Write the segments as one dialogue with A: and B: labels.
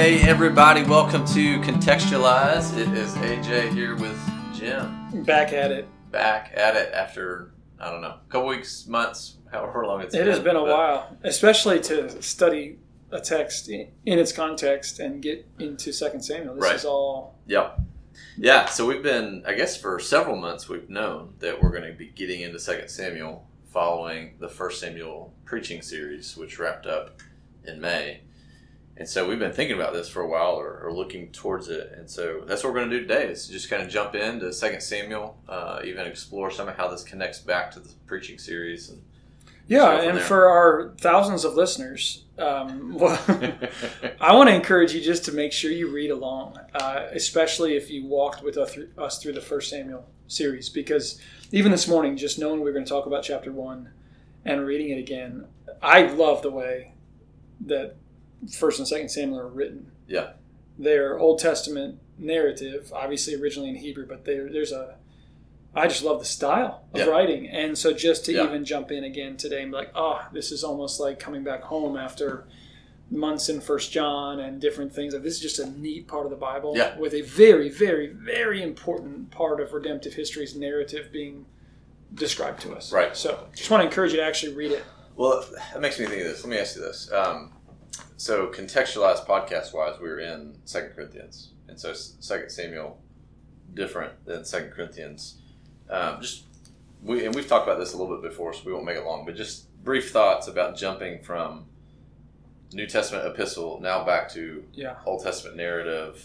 A: Hey, everybody, welcome to Contextualize. It is AJ here with Jim.
B: Back at it.
A: Back at it after, I don't know, a couple weeks, months, however long it's
B: It
A: been.
B: It has been a
A: but-
B: while, especially to study a text in its context and get into Second Samuel. This
A: Right.
B: is all
A: Yep. Yeah, so we've been, I guess for several months, we've known that we're going to be getting into Second Samuel following the First Samuel preaching series, which wrapped up in May. And so we've been thinking about this for a while or, or looking towards it. And so that's what we're going to do today is just kind of jump into Second Samuel, uh, even explore some of how this connects back to the preaching series. And
B: yeah. And
A: there.
B: for our thousands of listeners, um, well, I want to encourage you just to make sure you read along, uh, especially if you walked with us through, the First Samuel series, because even this morning, just knowing we were going to talk about chapter one and reading it again, I love the way that First and Second Samuel are written.
A: Yeah.
B: They're Old Testament narrative, obviously originally in Hebrew, but there's a I just love the style of
A: Yeah.
B: writing, and so just to
A: Yeah.
B: even jump in again today and be like, oh, this is almost like coming back home after months in First John and different things. Like this is just a neat part of the Bible
A: Yeah.
B: with a very, very, very important part of redemptive history's narrative being described to us.
A: Right.
B: So just want to encourage you to actually read it.
A: Well, that makes me think of this. Let me ask you this. Um, so, contextualized podcast wise, we were in Second Corinthians, and so Second Samuel different than Second Corinthians. Um, just we and we've talked about this a little bit before, so we won't make it long. But just brief thoughts about jumping from New Testament epistle now back to
B: Yeah.
A: Old Testament narrative.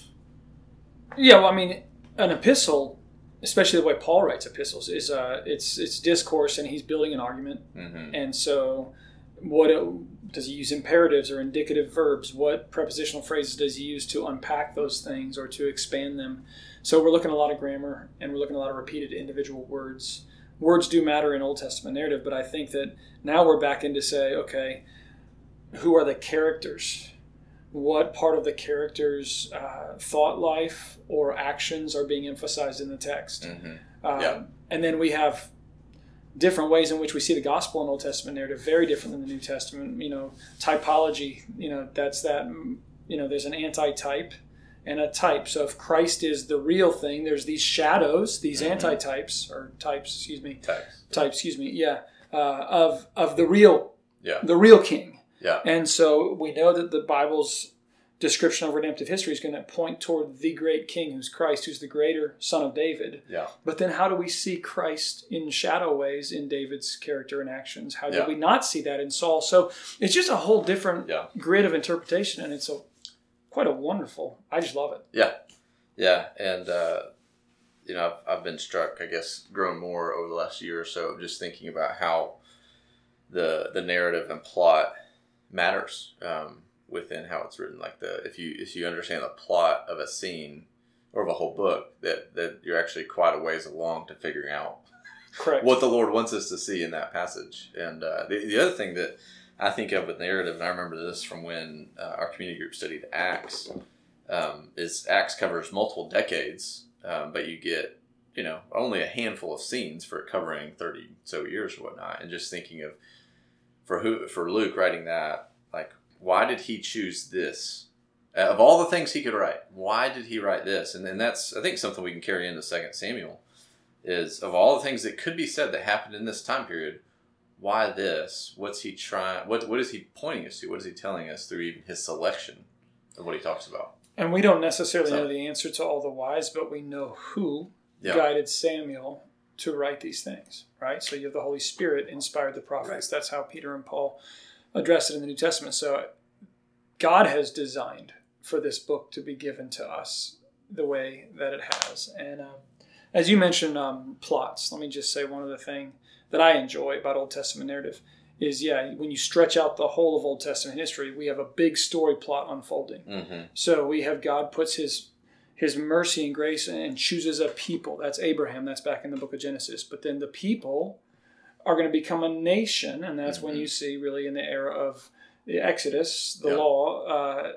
B: Yeah, well, I mean, an epistle, especially the way Paul writes epistles, is uh, it's it's discourse, and he's building an argument.
A: hmm
B: And so, what it, does he use imperatives or indicative verbs? What prepositional phrases does he use to unpack those things or to expand them? So we're looking at a lot of grammar, and we're looking at a lot of repeated individual words. Words do matter in Old Testament narrative, but I think that now we're back into say, okay, who are the characters? What part of the character's uh, thought life or actions are being emphasized in the text?
A: hmm
B: Um,
A: Yeah.
B: And then we have different ways in which we see the gospel in Old Testament narrative, very different than the New Testament. You know, typology. You know, that's that. You know, there's an anti-type and a type. So if Christ is the real thing, there's these shadows, these
A: Mhm.
B: anti-types or types. Excuse me,
A: Text.
B: types. Excuse me. Yeah, uh, of of the real,
A: Yeah.
B: the real King.
A: Yeah.
B: And so we know that the Bible's description of redemptive history is going to point toward the great King, who's Christ, who's the greater Son of David.
A: Yeah.
B: But then, how do we see Christ in shadow ways in David's character and actions? How do
A: Yeah.
B: we not see that in Saul? So it's just a whole different
A: Yeah.
B: grid of interpretation, and it's a quite a wonderful. I just love it.
A: Yeah, yeah, and uh, you know, I've, I've been struck, I guess, grown more over the last year or so of just thinking about how the the narrative and plot matters um, within how it's written. Like the if you if you understand the plot of a scene or of a whole book, that that you're actually quite a ways along to figuring out
B: Correct.
A: what the Lord wants us to see in that passage. And uh, the, the other thing that I think of with narrative, and I remember this from when uh, our community group studied Acts, um, is Acts covers multiple decades, um, but you get you know only a handful of scenes for it covering thirty so years or whatnot. And just thinking of for who for Luke writing that, why did he choose this? Uh, Of all the things he could write, why did he write this? And, and that's I think something we can carry into Second Samuel is of all the things that could be said that happened in this time period, why this? What's he trying? What what is he pointing us to? What is he telling us through even his selection of what he talks about?
B: and we don't necessarily
A: So-
B: know the answer to all the whys, but we know who
A: Yeah.
B: guided Samuel to write these things, right? So you have the Holy Spirit inspired the prophets. That's how Peter and Paul address it in the New Testament. So God has designed for this book to be given to us the way that it has. And um, as you mentioned, um, plots. Let me just say one other thing that I enjoy about Old Testament narrative is yeah, when you stretch out the whole of Old Testament history, we have a big story plot unfolding.
A: Mm-hmm.
B: So we have God puts his his mercy and grace and chooses a people. That's Abraham. That's back in the book of Genesis. But then the people are going to become a nation, and that's when
A: Mhm.
B: you see really in the era of the Exodus, the
A: Yeah.
B: law uh,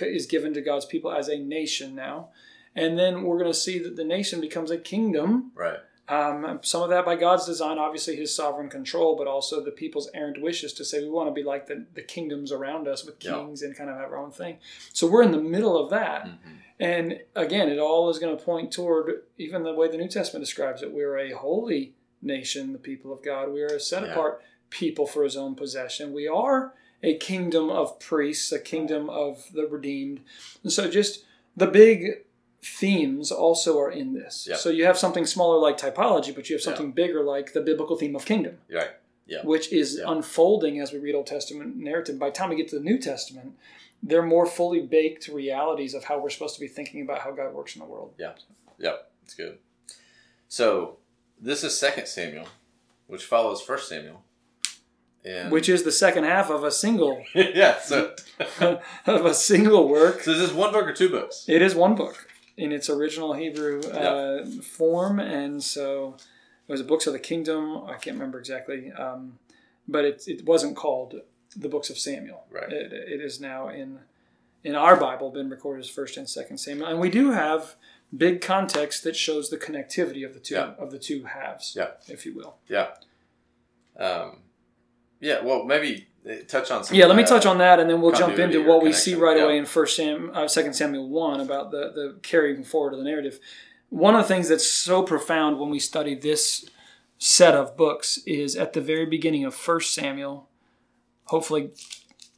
B: is given to God's people as a nation now. And then we're going to see that the nation becomes a kingdom
A: Right.
B: Um, some of that by God's design, obviously His sovereign control, but also the people's errant wishes to say we want to be like the, the kingdoms around us with kings and kind of have our own thing. So we're in the middle of that.
A: Mhm.
B: And again, it all is going to point toward even the way the New Testament describes it. We're a holy nation, the people of God. We are a set
A: Yeah.
B: apart people for his own possession. We are a kingdom of priests, a kingdom of the redeemed. And so just the big themes also are in this.
A: Yeah.
B: So you have something smaller like typology, but you have something bigger like the biblical theme of kingdom
A: Right. Yeah.
B: which is
A: Yeah.
B: unfolding as we read Old Testament narrative. By the time we get to the New Testament, they're more fully baked realities of how we're supposed to be thinking about how God works in the world. Yeah.
A: Yep. It's good. So this is Second Samuel, which follows First Samuel. And
B: Which is the second half of a single
A: yeah. So,
B: of a single work.
A: so is this one book or two books?
B: It is one book in its original Hebrew uh, form, and so it was the Books of the Kingdom. I can't remember exactly, um, but it, it wasn't called the Books of Samuel.
A: Right.
B: It, it is now in in our Bible been recorded as First and Second Samuel, and we do have big context that shows the connectivity of the two
A: Yeah.
B: of the two halves,
A: Yeah.
B: if you will.
A: Yeah. Um, yeah. Well, maybe uh, touch on some.
B: Yeah, let me touch on that, and then we'll jump into what we see right
A: Yeah.
B: away in First Sam, uh, Second Samuel one about the the carrying forward of the narrative. One of the things that's so profound when we study this set of books is at the very beginning of First Samuel. Hopefully,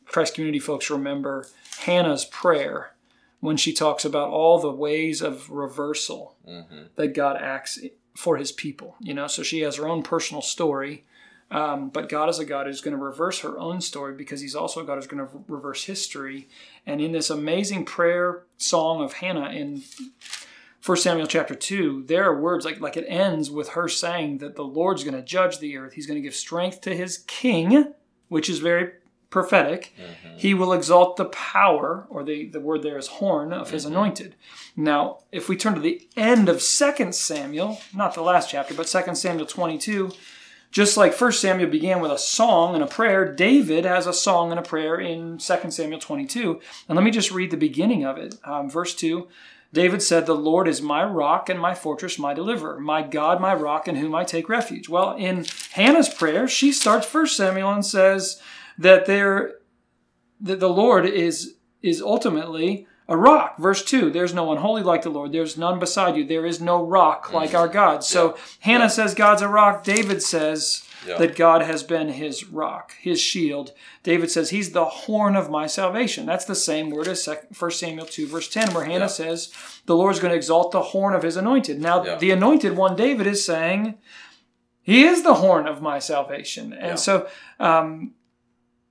B: Christ Community folks remember Hannah's prayer when she talks about all the ways of reversal
A: Mhm.
B: that God acts for his people. You know, so she has her own personal story, um, but God is a God who's going to reverse her own story because he's also a God who's going to reverse history. And in this amazing prayer song of Hannah in 1 Samuel chapter 2, there are words like, like it ends with her saying that the Lord's going to judge the earth. He's going to give strength to his king, which is very prophetic. He will exalt the power, or the, the word there is horn, of his anointed. Now, if we turn to the end of 2 Samuel, not the last chapter, but 2 Samuel 22, just like 1 Samuel began with a song and a prayer, David has a song and a prayer in 2 Samuel 22. And let me just read the beginning of it. Um, verse 2 David said, The Lord is my rock and my fortress, my deliverer, my God, my rock, in whom I take refuge. Well, in Hannah's prayer, she starts 1 Samuel and says that there that the Lord is is ultimately a rock. Verse 2 There's no one holy like the Lord. There's none beside you. There is no rock like our God. So Hannah
A: Yeah.
B: says God's a rock. David says
A: Yeah.
B: that God has been his rock, his shield. David says he's the horn of my salvation. That's the same word as 1 Samuel 2, verse 10, where Hannah
A: Yeah.
B: says the Lord's going to exalt the horn of his anointed. Now,
A: Yeah.
B: the anointed one, David, is saying, he is the horn of my salvation. And
A: Yeah.
B: so, um,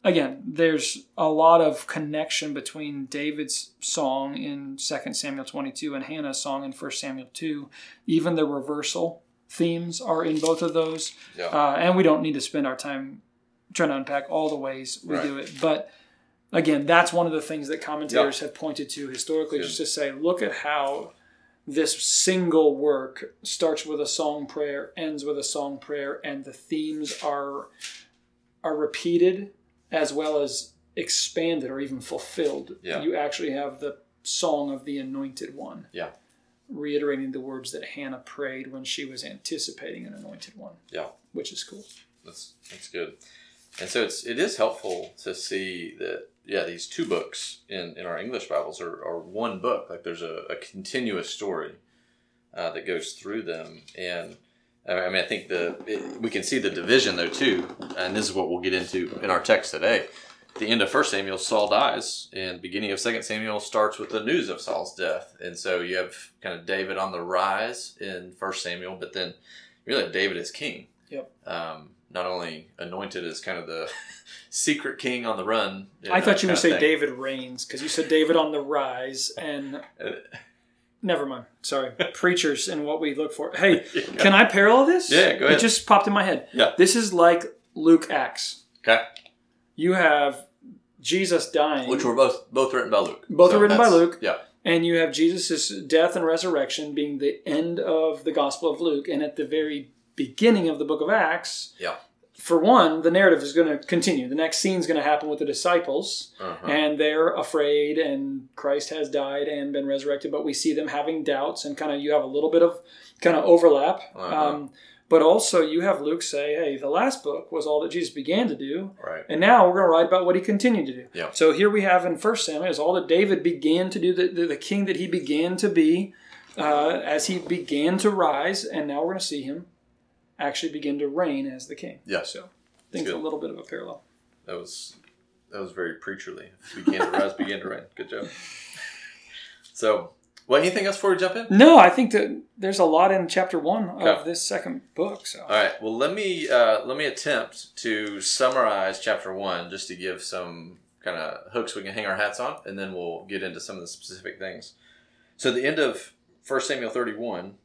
B: again, there's a lot of connection between David's song in 2 Samuel 22 and Hannah's song in 1 Samuel 2. Even the reversal themes are in both of those.
A: Yeah.
B: Uh, and we don't need to spend our time trying to unpack all the ways we
A: Right.
B: do it. But again, that's one of the things that commentators have pointed to historically,
A: Good.
B: just to say, look at how this single work starts with a song prayer, ends with a song prayer, and the themes are are repeated as well as expanded or even fulfilled.
A: Yeah.
B: You actually have the song of the anointed one.
A: Yeah.
B: Reiterating the words that Hannah prayed when she was anticipating an anointed one.
A: Yeah.
B: Which is cool.
A: That's that's good. And so it's it is helpful to see that yeah these two books in, in our English Bibles are, are one book like there's a, a continuous story uh, that goes through them and I mean I think the it, we can see the division there too and this is what we'll get into in our text today. At the end of First Samuel, Saul dies, and the beginning of Second Samuel starts with the news of Saul's death, and so you have kind of David on the rise in First Samuel, but then really David is king um, not only anointed as kind of the secret king on the run.
B: I thought you would say
A: David.
B: David reigns because you said David on the rise, and never mind. Sorry, preachers and what we look for. Hey, can I parallel this?
A: Yeah, go ahead.
B: It just popped in my head.
A: Yeah.
B: This is like Luke Acts.
A: Okay,
B: You have Jesus dying,
A: which were both both written by Luke.
B: Both are written by Luke.
A: Yeah,
B: and you have Jesus' death and resurrection being the end of the Gospel of Luke, and at the very beginning of the book of Acts,
A: Yeah.
B: For one, the narrative is going to continue. The next scene is going to happen with the disciples,
A: Uh-huh.
B: and they're afraid, and Christ has died and been resurrected, but we see them having doubts, and kind of you have a little bit of kind of overlap.
A: Uh-huh.
B: Um, but also, you have Luke say, hey, the last book was all that Jesus began to do,
A: right.
B: and now we're going to write about what he continued to do.
A: Yeah.
B: So here we have in First Samuel is all that David began to do, the, the, the king that he began to be uh, as he began to rise, and now we're going to see him actually begin to reign as the king.
A: Yeah.
B: So I think a little bit of a parallel.
A: That was that was very preacherly. Began to rise, began to rain. Good job. So, well, anything else before we jump in?
B: No, I think that there's a lot in chapter one of
A: Okay.
B: this second book. So
A: All right. Well, let me uh, let me attempt to summarize chapter one, just to give some kind of hooks we can hang our hats on, and then we'll get into some of the specific things. So, the end of First Samuel thirty-one,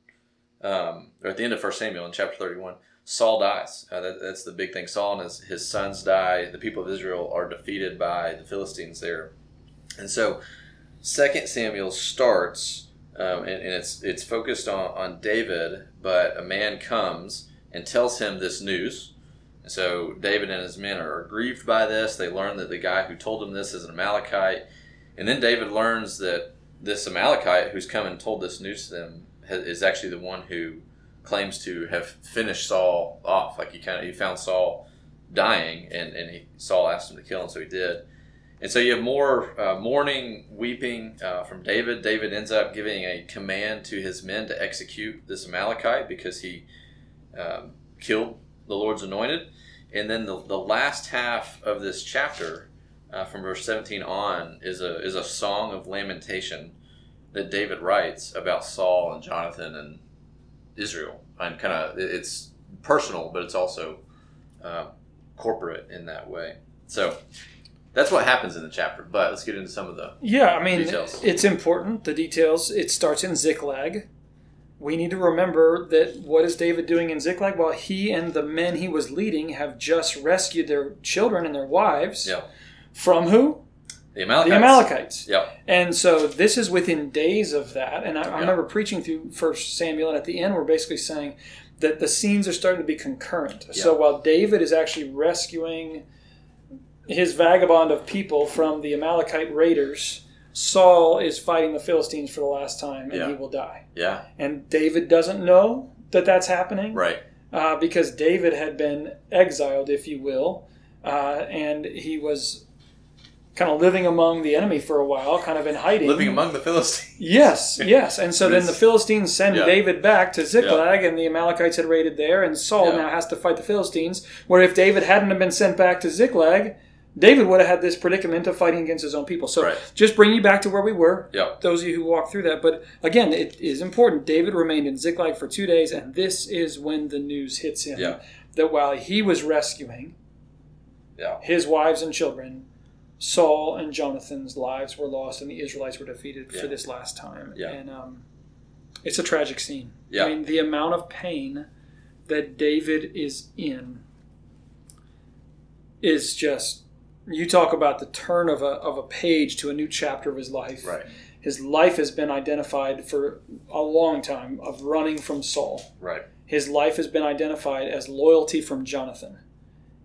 A: um, or at the end of First Samuel in chapter thirty-one, Saul dies. Uh, that, that's the big thing. Saul and his, his sons die. The people of Israel are defeated by the Philistines there, and so Second Samuel starts, um, and, and it's it's focused on, on David, but a man comes and tells him this news. And so David and his men are grieved by this. They learn that the guy who told them this is an Amalekite, and then David learns that this Amalekite who's come and told this news to them is actually the one who claims to have finished Saul off. Like he kind of he found Saul dying, and and he, Saul asked him to kill him, so he did. And so you have more uh, mourning, weeping uh, from David. David ends up giving a command to his men to execute this Amalekite because he um, killed the Lord's anointed. And then the, the last half of this chapter, uh, from verse 17 on, is a, is a song of lamentation that David writes about Saul and Jonathan and Israel. And kind of, it's personal, but it's also uh, corporate in that way. So that's what happens in the chapter. But let's get into some of the.
B: yeah, I mean
A: Details.
B: it's important. The details. It starts in Ziklag. We need to remember that what is David doing in Ziklag? Well, he and the men he was leading have just rescued their children and their wives
A: Yeah.
B: from who?
A: The Amalekites.
B: The Amalekites.
A: Yep.
B: And so this is within days of that. And I, I remember preaching through First Samuel, and at the end, we're basically saying that the scenes are starting to be concurrent. So while David is actually rescuing his vagabond of people from the Amalekite raiders, Saul is fighting the Philistines for the last time, and
A: Yeah.
B: he will die.
A: Yeah.
B: And David doesn't know that that's happening
A: Right.
B: uh, because David had been exiled, if you will, uh, and he was kind of living among the enemy for a while, kind of in hiding.
A: Living among the Philistines.
B: Yes, yes. And so then the Philistines send
A: Yeah.
B: David back to Ziklag, and the Amalekites had raided there, and Saul
A: Yeah.
B: now has to fight the Philistines. Where if David hadn't have been sent back to Ziklag, David would have had this predicament of fighting against his own people. So
A: Right.
B: just bring you back to where we were.
A: Yep.
B: Those of you who walked through that. But again, it is important. David remained in Ziklag for two days, and this is when the news hits him
A: Yeah.
B: that while he was rescuing
A: Yeah.
B: his wives and children, Saul and Jonathan's lives were lost, and the Israelites were defeated
A: Yeah.
B: for this last time.
A: Yeah.
B: And um, it's a tragic scene.
A: Yeah.
B: I mean, the amount of pain that David is in is just. You talk about the turn of a, of a page to a new chapter of his life.
A: Right.
B: His life has been identified for a long time of running from Saul.
A: Right.
B: His life has been identified as loyalty from Jonathan.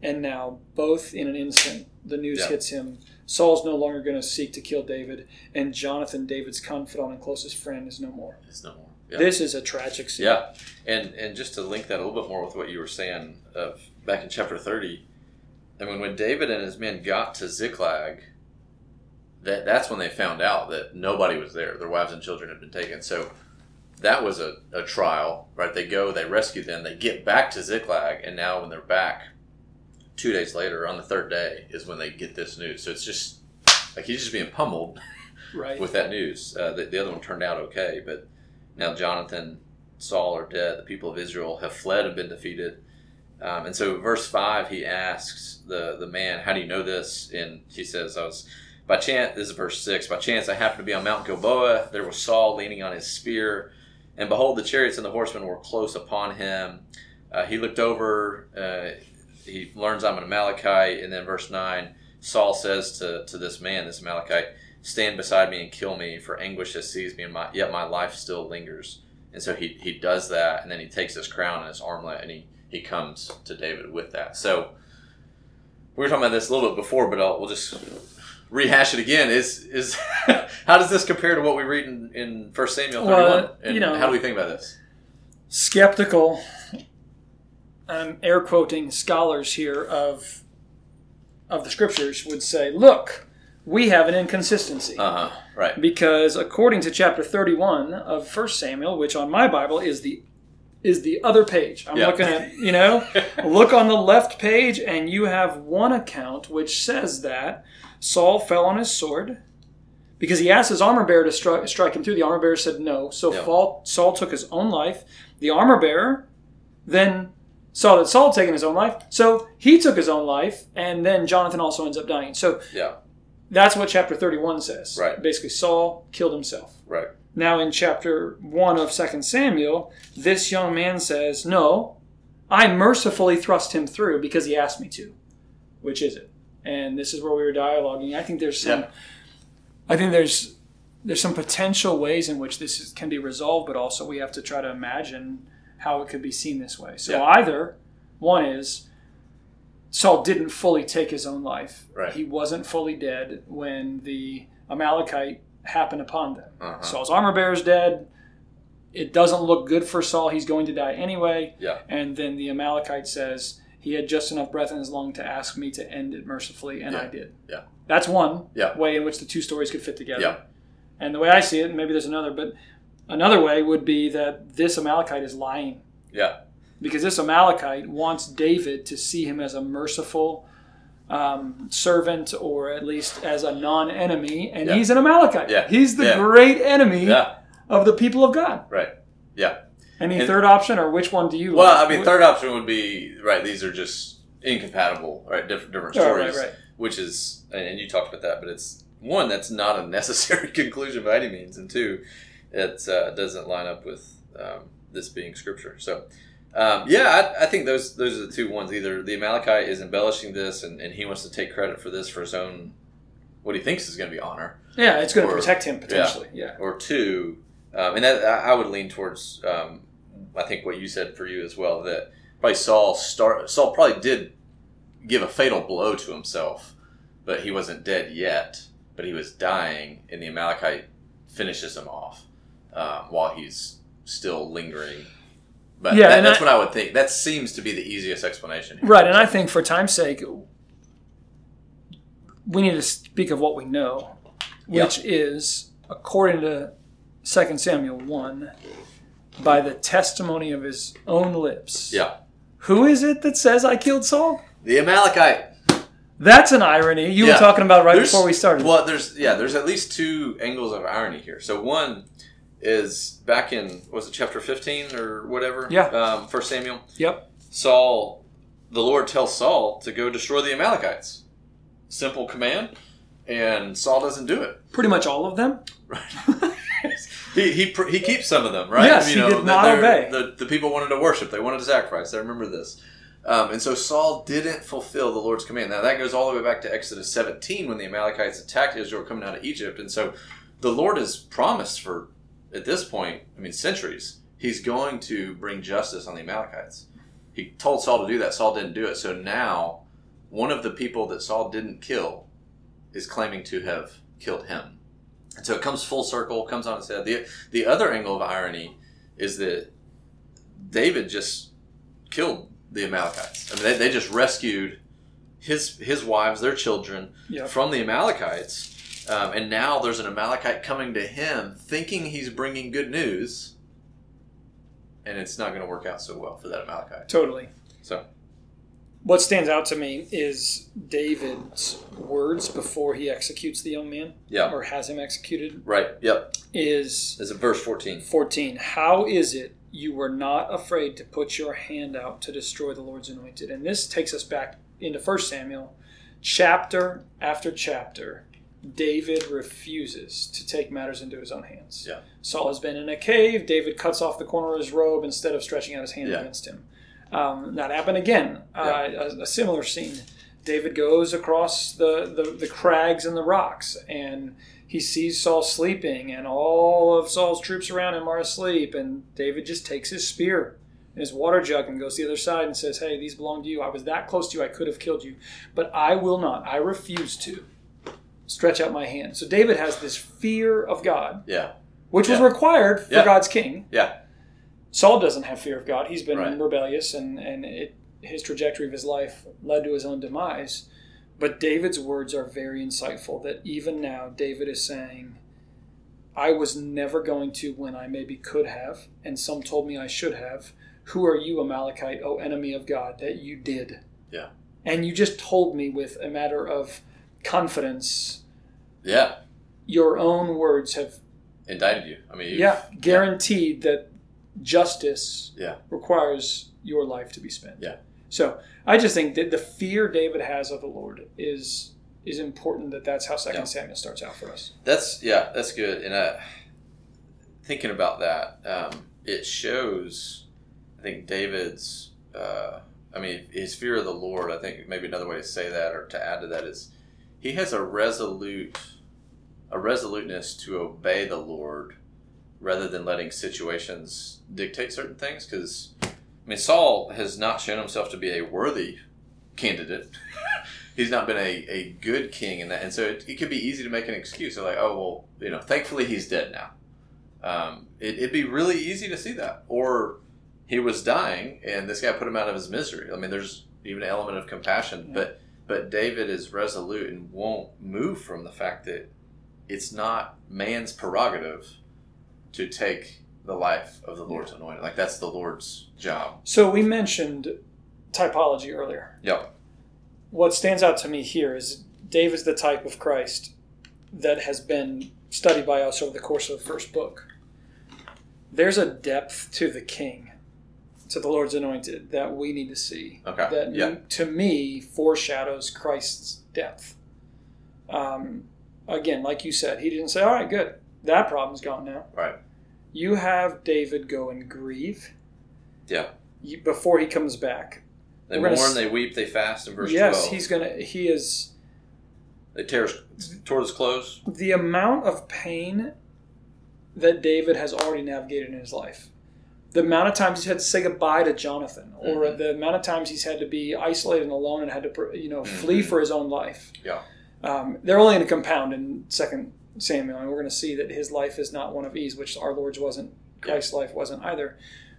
B: And now, both in an instant, the news
A: Yeah.
B: hits him. Saul's no longer going to seek to kill David, and Jonathan, David's confidant and closest friend, is no more.
A: It's no more. Yeah.
B: This is a tragic scene.
A: Yeah, and and just to link that a little bit more with what you were saying of back in chapter thirty, I mean when David and his men got to Ziklag, that that's when they found out that nobody was there. Their wives and children had been taken. So that was a, a trial, right? They go, they rescue them, they get back to Ziklag, and now when they're back, two days later, on the third day, is when they get this news. So it's just like he's just being pummeled
B: Right.
A: with that news. Uh, the, the other one turned out okay, but now Jonathan, Saul are dead. The people of Israel have fled and been defeated. Um, and so, verse five, he asks the the man, "How do you know this?" And he says, "I was by chance." This is verse six. By chance, I happened to be on Mount Gilboa. There was Saul leaning on his spear, and behold, the chariots and the horsemen were close upon him. Uh, he looked over. Uh, he learns I'm an Amalekite, and then verse nine, Saul says to to this man, this Amalekite, stand beside me and kill me, for anguish has seized me, and my, yet my life still lingers. And so he, he does that, and then he takes his crown and his armlet, and he, he comes to David with that. So we were talking about this a little bit before, but I'll, we'll just rehash it again. Is is how does this compare to what we read in, in 1 Samuel 31?
B: Well,
A: and
B: you know-
A: how do we think about this?
B: skeptical, um, air quoting scholars here of of the scriptures would say, look, we have an inconsistency.
A: Uh huh. Right.
B: because according to chapter 31 of 1 Samuel, which on my Bible is the is the other page. I'm
A: Yeah.
B: looking at, you know, look on the left page and you have one account which says that Saul fell on his sword because he asked his armor bearer to stri- strike him through. The armor bearer said no. So
A: Yeah.
B: Saul, Saul took his own life. The armor bearer then saw that Saul had taken his own life. So he took his own life and then Jonathan also ends up dying. So
A: Yeah.
B: that's what chapter 31 says.
A: Right.
B: Basically, Saul killed himself.
A: Right.
B: Now, in chapter 1 of 2 Samuel, this young man says, No, I mercifully thrust him through because he asked me to. Which is it? And this is where we were dialoguing. I think there's some.
A: Yeah.
B: I think there's there's some potential ways in which this is, can be resolved, but also we have to try to imagine how it could be seen this way. So
A: Yeah.
B: either one is Saul didn't fully take his own life.
A: Right.
B: He wasn't fully dead when the Amalekite happened upon them.
A: Uh-huh.
B: Saul's armor bearer is dead. It doesn't look good for Saul. He's going to die anyway.
A: Yeah.
B: And then the Amalekite says, He had just enough breath in his lung to ask me to end it mercifully, and
A: Yeah.
B: I did.
A: Yeah.
B: That's one
A: Yeah.
B: way in which the two stories could fit together.
A: Yeah.
B: And the way I see it, and maybe there's another, but another way would be that this Amalekite is lying
A: Yeah.
B: because this Amalekite wants David to see him as a merciful um, servant or at least as a non enemy, and
A: Yeah.
B: he's an Amalekite.
A: Yeah.
B: He's the
A: Yeah.
B: great enemy
A: Yeah.
B: of the people of God.
A: Right. Yeah.
B: Any
A: And-
B: third option, or which one do you like?
A: Well,
B: like?
A: I mean, third option would be right. These are just incompatible, right? Different different
B: Oh,
A: stories,
B: right, right.
A: which is, and you talked about that, but it's one that's not a necessary conclusion by any means, and two, it uh, doesn't line up with um, this being scripture. So, um, yeah, I, I think those those are the two ones. Either the Amalekite is embellishing this, and, and he wants to take credit for this for his own what he thinks is going to be honor,
B: Yeah, it's going to protect him potentially. Yeah.
A: or two, um, and that I I would lean towards. Um, I think what you said for you as well that probably Saul start Saul probably did give a fatal blow to himself, but he wasn't dead yet. But he was dying, and the Amalekite finishes him off um, while he's still lingering. But
B: Yeah,
A: that, that's
B: I-
A: what I would think. That seems to be the easiest explanation. here.
B: Right, and I think for time's sake, we need to speak of what we know, which is, according to 2 Samuel 1, by the testimony of his own lips.
A: Yeah,
B: Who is it that says I killed Saul?
A: the Amalekite.
B: That's an irony. You
A: Yeah.
B: were talking about right
A: There's-
B: before we started.
A: Well, there's yeah, there's at least two angles of irony here. So one is back in was it chapter fifteen or whatever?
B: Yeah.
A: Um, First Samuel.
B: Yep.
A: Saul, the Lord tells Saul to go destroy the Amalekites. Simple command, and Saul doesn't do it.
B: Pretty much all of them.
A: Right. he, he he keeps some of them, right?
B: Yes, he did not obey.
A: The, the people wanted to worship. They wanted to sacrifice. I remember this. Um, and so Saul didn't fulfill the Lord's command. Now that goes all the way back to Exodus 17 when the Amalekites attacked Israel coming out of Egypt. And so the Lord has promised for, at this point, I mean, centuries, he's going to bring justice on the Amalekites. He told Saul to do that. Saul didn't do it. So now one of the people that Saul didn't kill is claiming to have killed him. And so it comes full circle, comes on its head. The, the other angle of irony is that David just killed the Amalekites. I mean, they, they just rescued his his wives, their children,
B: Yep.
A: from the Amalekites. Um, and now there's an Amalekite coming to him thinking he's bringing good news. And it's not going to work out so well for that Amalekite.
B: Totally.
A: So,
B: What stands out to me is David's words before he executes the young man,
A: yeah.
B: or has him executed,
A: Right. Yep.
B: is
A: Is it verse 14?
B: 14. How is it you were not afraid to put your hand out to destroy the Lord's anointed? And this takes us back into 1 Samuel, chapter after chapter. David refuses to take matters into his own hands.
A: Yeah.
B: Saul has been in a cave. David cuts off the corner of his robe instead of stretching out his hand
A: Yeah.
B: against him. Um, that happened again. Uh, a, a similar scene. David goes across the, the, the crags and the rocks, and he sees Saul sleeping, and all of Saul's troops around him are asleep, and David just takes his spear and his water jug and goes to the other side and says, Hey, these belong to you. I was that close to you, I could have killed you, but I will not. I refuse to stretch out my hand. So David has this fear of God,
A: Yeah.
B: which was required for
A: Yeah.
B: God's king.
A: Yeah.
B: Saul doesn't have fear of God. He's been
A: Right.
B: rebellious, and and it, his trajectory of his life led to his own demise. But David's words are very insightful. That even now, David is saying, "I was never going to when I maybe could have, and some told me I should have. Who are you, Amalekite, O enemy of God, that you did?
A: Yeah.
B: And you just told me with a matter of confidence.
A: Yeah.
B: Your own words have
A: Indicted you. I mean,
B: yeah, guaranteed that justice
A: Yeah.
B: requires your life to be spent.
A: Yeah.
B: So I just think that the fear David has of the Lord is is important. That that's how Second
A: Yeah.
B: Samuel starts out for us.
A: That's yeah, that's good. And uh, thinking about that, um, it shows. I think David's. Uh, I mean, his fear of the Lord. I think maybe another way to say that, or to add to that, is he has a resolute, a resoluteness to obey the Lord, rather than letting situations dictate certain things. Because I mean, Saul has not shown himself to be a worthy candidate. He's not been a, a good king, and that, and so it, it could be easy to make an excuse. So like, oh well, you know, thankfully he's dead now. Um, it, it'd be really easy to see that, or he was dying, and this guy put him out of his misery. I mean, there's even an element of compassion,
B: Yeah.
A: but but David is resolute and won't move from the fact that it's not man's prerogative to take the life of the Lord's anointed. Like that's the Lord's job.
B: So we mentioned typology earlier.
A: Yep.
B: What stands out to me here is David's the type of Christ that has been studied by us over the course of the first book. There's a depth to the king, to the Lord's anointed, that we need to see.
A: Okay.
B: that
A: yeah.
B: to me foreshadows Christ's depth. Um, again, like you said, he didn't say, "All right, good, that problem's gone now."
A: Right.
B: You have David go and grieve.
A: Yeah.
B: You, before he comes back.
A: They
B: We're
A: mourn,
B: s-
A: they weep, they fast in verse
B: yes,
A: 12.
B: he's gonna. He is
A: They tear his, tore his clothes.
B: the amount of pain that David has already navigated in his life. The amount of times he's had to say goodbye to Jonathan, or
A: Mhm.
B: the amount of times he's had to be isolated and alone and had to, you know, flee
A: Mhm.
B: for his own life.
A: Yeah.
B: Um, they're only going to compound in Second Samuel, and we're going to see that his life is not one of ease, which our Lord's wasn't. Christ's life wasn't either.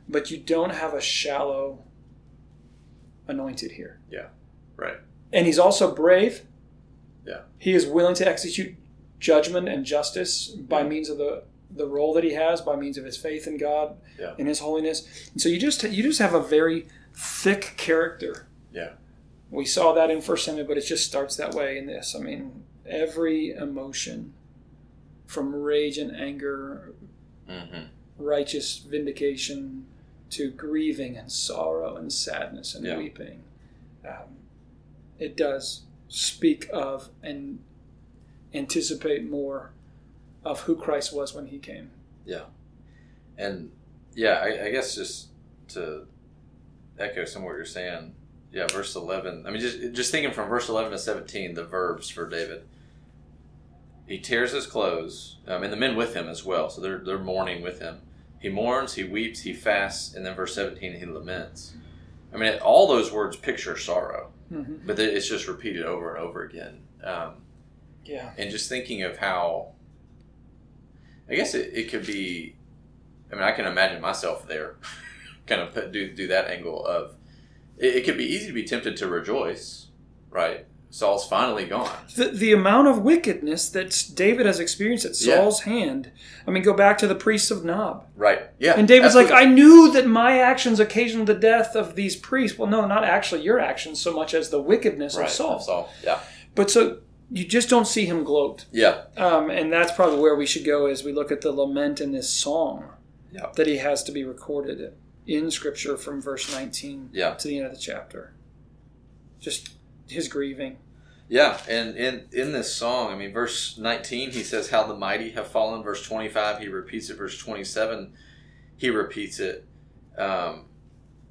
B: But you don't have a shallow anointed here. Yeah.
A: Right.
B: And he's also brave.
A: Yeah.
B: He is willing to execute judgment and justice by
A: Yeah.
B: means of the the role that he has, by means of his faith in God
A: Yeah.
B: and His holiness. And so you just you just have a very thick character.
A: Yeah.
B: We saw that in First Samuel, but it just starts that way in this. I mean, every emotion, from rage and anger,
A: Mm-hmm.
B: righteous vindication, to grieving and sorrow and sadness and
A: Yeah.
B: weeping, um, it does speak of and anticipate more of who Christ was when He came. Yeah.
A: And yeah, I, I guess just to echo some of what you're saying, yeah, verse 11. I mean, just just thinking from verse 11 to 17, the verbs for David. He tears his clothes, um, and the men with him as well. So they're they're mourning with him. He mourns, he weeps, he fasts, and then verse 17, he laments. I mean, all those words picture sorrow,
B: Mm-hmm.
A: but it's just repeated over and over again. Um,
B: Yeah.
A: and just thinking of how i guess it, it could be i mean i can imagine myself there kind of put, do, do that angle of it, it could be easy to be tempted to rejoice right saul's finally gone
B: The, the amount of wickedness that David has experienced at
A: Yeah.
B: Saul's hand. I mean, go back to the priests of Nob.
A: right yeah
B: And David's like. I knew that my actions occasioned the death of these priests. Well, no, not actually your actions so much as the wickedness
A: right,
B: of Saul.
A: saul yeah
B: But so you just don't see him gloat.
A: yeah
B: Um, and that's probably where we should go as we look at the lament in this song
A: Yeah.
B: that he has to be recorded in Scripture from verse 19
A: Yeah.
B: to the end of the chapter. Just his grieving.
A: Yeah, and in in this song, I mean, verse nineteen, he says, "How the mighty have fallen." Verse twenty-five, he repeats it. Verse twenty-seven, he repeats it. Um,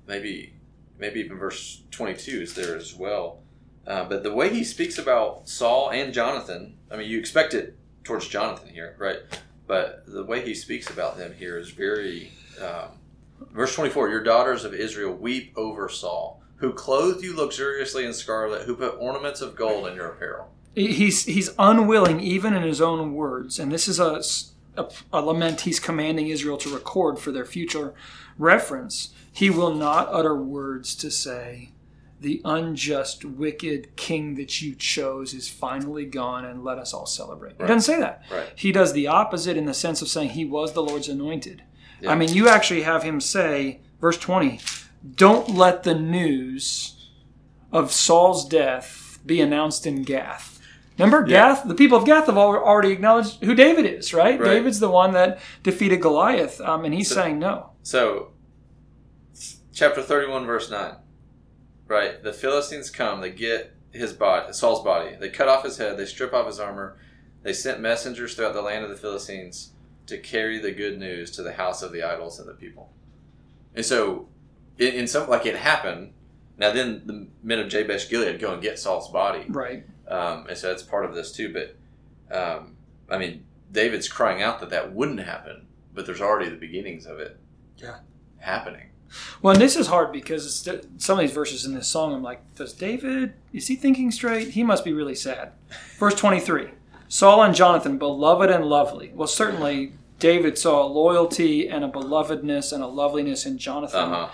A: maybe maybe even verse twenty-two is there as well. Uh, but the way he speaks about Saul and Jonathan, I mean, you expect it towards Jonathan here, right? But the way he speaks about them here is very. Um, verse 24 Your daughters of Israel weep over Saul, who clothed you luxuriously in scarlet, who put ornaments of gold in your apparel.
B: He's, he's unwilling, even in his own words, and this is a, a, a lament he's commanding Israel to record for their future reference. He will not utter words to say, the unjust, wicked king that you chose is finally gone and let us all celebrate. Right. He doesn't say that.
A: Right.
B: He does the opposite in the sense of saying he was the Lord's anointed. Yeah. I mean, you actually have him say, verse 20, don't let the news of Saul's death be announced in Gath. Remember, yeah. Gath, the people of Gath have already acknowledged who David is, right? right. David's the one that defeated Goliath, um, and he's so, saying no.
A: So, chapter 31, verse 9. Right. The Philistines come, they get his body, Saul's body. They cut off his head, they strip off his armor. They sent messengers throughout the land of the Philistines to carry the good news to the house of the idols and the people. And so, in, in some, like it happened. Now, then the men of Jabesh Gilead go and get Saul's body.
B: Right.
A: Um, and so that's part of this too. But, um, I mean, David's crying out that that wouldn't happen, but there's already the beginnings of it
B: yeah.
A: happening.
B: Well, and this is hard because some of these verses in this song, I'm like, does David, is he thinking straight? He must be really sad. Verse 23 Saul and Jonathan, beloved and lovely. Well, certainly David saw a loyalty and a belovedness and a loveliness in Jonathan.
A: Uh-huh.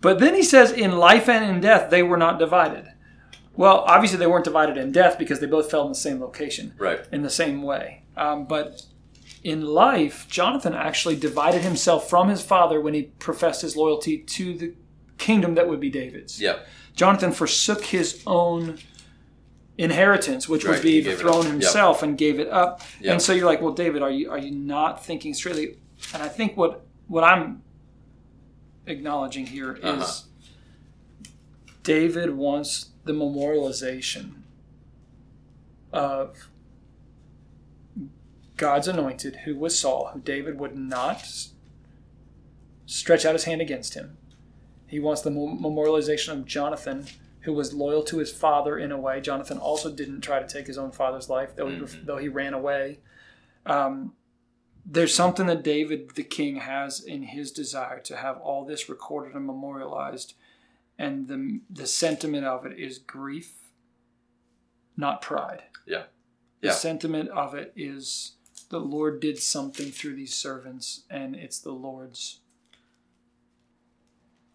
B: But then he says, in life and in death, they were not divided. Well, obviously, they weren't divided in death because they both fell in the same location,
A: right?
B: In the same way. Um, but in life, Jonathan actually divided himself from his father when he professed his loyalty to the kingdom that would be David's.
A: Yeah.
B: Jonathan forsook his own inheritance, which right. would be the throne himself, yep. and gave it up. Yep. And so you're like, well, David, are you are you not thinking straightly? And I think what what I'm acknowledging here is uh-huh. David wants the memorialization of God's anointed, who was Saul, who David would not stretch out his hand against him. He wants the memorialization of Jonathan, who was loyal to his father in a way. Jonathan also didn't try to take his own father's life, though, mm-hmm. he, though he ran away. Um, there's something that David the king has in his desire to have all this recorded and memorialized, and the the sentiment of it is grief, not pride.
A: Yeah,
B: yeah. The sentiment of it is the Lord did something through these servants, and it's the Lord's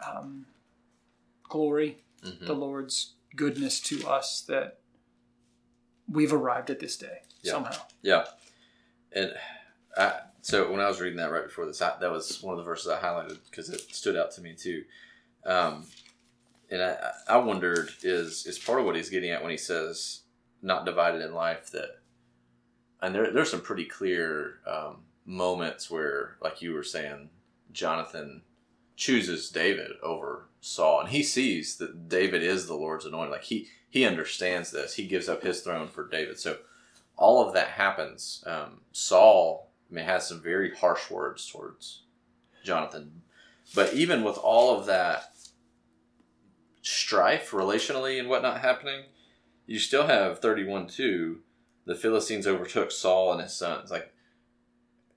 B: um, glory, mm-hmm. the Lord's goodness to us that we've arrived at this day
A: yeah.
B: somehow.
A: Yeah, and I, so when I was reading that right before this, I, that was one of the verses I highlighted because it stood out to me too. Um, and I, I wondered is is part of what he's getting at when he says not divided in life that and there there's some pretty clear um, moments where, like you were saying, Jonathan chooses David over Saul, and he sees that David is the Lord's anointed. Like he he understands this. He gives up his throne for David. So all of that happens. Um, Saul mean, has some very harsh words towards Jonathan, but even with all of that strife relationally and whatnot happening, you still have thirty one two the Philistines overtook Saul and his sons. Like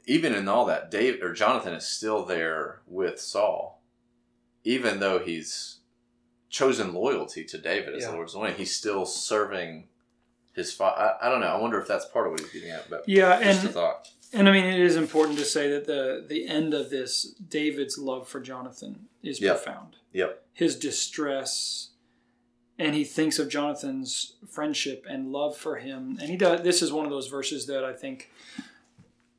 A: even in all that, David or Jonathan is still there with Saul, even though he's chosen loyalty to David as yeah. the Lord's anointed. He's still serving his father. I, I, don't know. I wonder if that's part of what he's getting at. But
B: yeah, and and I mean, it is important to say that the the end of this, David's love for Jonathan is
A: yep.
B: profound.
A: Yep.
B: His distress and he thinks of Jonathan's friendship and love for him. And he does. This is one of those verses that I think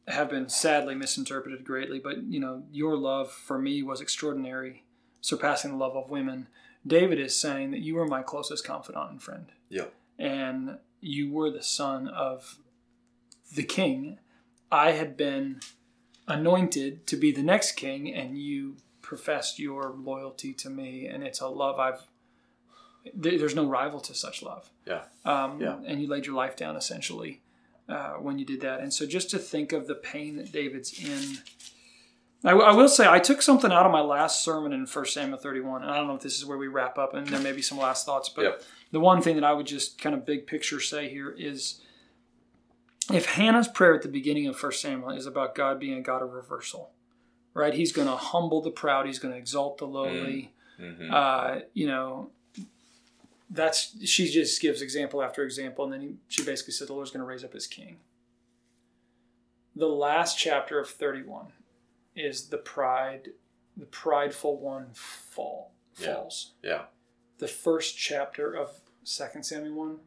B: have been sadly misinterpreted greatly. But you know, your love for me was extraordinary, surpassing the love of women. David is saying that you were my closest confidant and friend.
A: Yeah.
B: And you were the son of the king. I had been anointed to be the next king, and you professed your loyalty to me, and it's a love I've there's no rival to such love.
A: Yeah.
B: Um,
A: yeah.
B: And you laid your life down essentially uh, when you did that. And so just to think of the pain that David's in. I, I, will say I took something out of my last sermon in 1 Samuel 31, and I don't know if this is where we wrap up, and there may be some last thoughts, but
A: yep.
B: the one thing that I would just kind of big picture say here is if Hannah's prayer at the beginning of 1 Samuel is about God being a God of reversal, right? He's going to humble the proud, he's going to exalt the lowly.
A: Mm-hmm.
B: Uh, you know, that's she just gives example after example, and then he, she basically says the Lord's going to raise up his king. The last chapter of 31 is the pride, the prideful one fall
A: Yeah.
B: falls.
A: yeah.
B: The first chapter of Second Samuel 1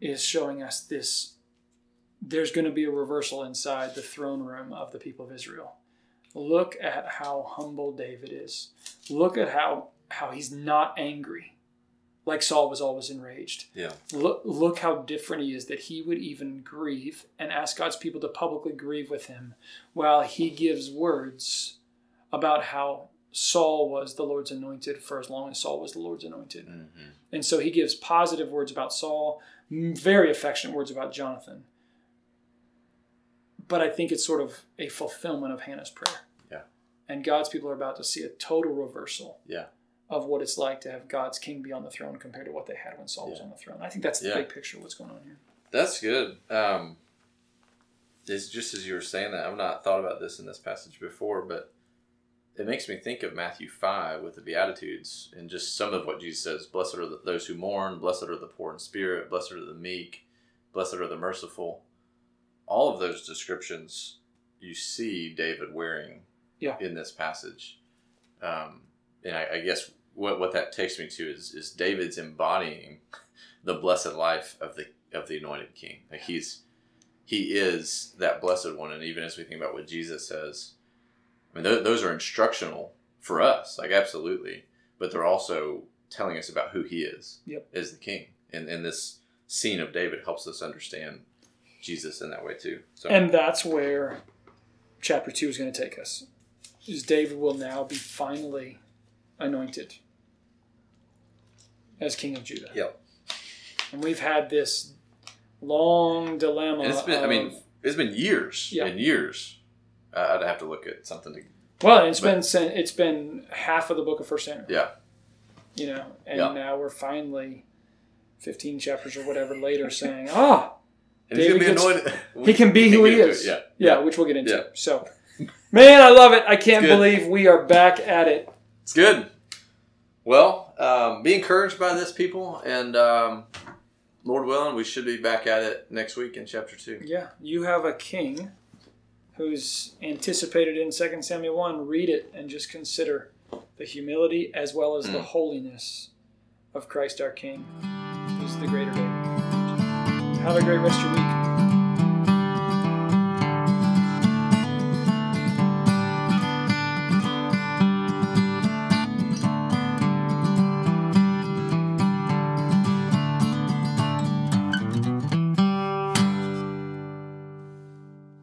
B: is showing us this there's going to be a reversal inside the throne room of the people of Israel. Look at how humble David is. Look at how how he's not angry like Saul was always enraged.
A: Yeah.
B: Look, look how different he is that he would even grieve and ask God's people to publicly grieve with him while he gives words about how Saul was the Lord's anointed for as long as Saul was the Lord's anointed.
A: Mm-hmm.
B: And so he gives positive words about Saul, very affectionate words about Jonathan. But I think it's sort of a fulfillment of Hannah's prayer.
A: Yeah.
B: And God's people are about to see a total reversal
A: Yeah.
B: Of what it's like to have God's king be on the throne compared to what they had when Saul was on the throne. I think that's the
A: Yeah.
B: big picture of what's going on here.
A: That's good. Um, it's just as you were saying that, I've not thought about this in this passage before, but it makes me think of Matthew 5 with the Beatitudes and just some of what Jesus says Blessed are the, those who mourn, blessed are the poor in spirit, blessed are the meek, blessed are the merciful. All of those descriptions you see David wearing
B: Yeah.
A: in this passage. Um, and I, I guess what, what that takes me to is, is David's embodying the blessed life of the of the anointed king. Like he's he is that blessed one, and even as we think about what Jesus says, I mean th- those are instructional for us, like absolutely, but they're also telling us about who he is
B: Yep.
A: as the king. And and this scene of David helps us understand Jesus in that way too. So
B: And that's where chapter 2 is going to take us. Is David will now be finally anointed as king of Judah.
A: Yep.
B: And we've had this long dilemma.
A: it's been I mean it's been years
B: Yeah.
A: and years. Uh, I'd have to look at something to
B: well, it's
A: but-
B: been it's been half of the book of First Samuel.
A: yeah
B: you know, and
A: Yeah.
B: now we're finally 15 chapters or whatever later saying, ah,
A: and be
B: David gets- he can be who he is.
A: it, Yeah,
B: yeah, which we'll get into.
A: Yeah.
B: So, man, I love it. I can't believe we are back at it.
A: It's good. Well, um, be encouraged by this, people, and um, Lord willing, we should be back at it next week in chapter two.
B: Yeah, you have a king who's anticipated in 2 Samuel 1. Read it and just consider the humility as well as the
A: Mm.
B: holiness of Christ our King, who's the greater David. Have a great rest of your week.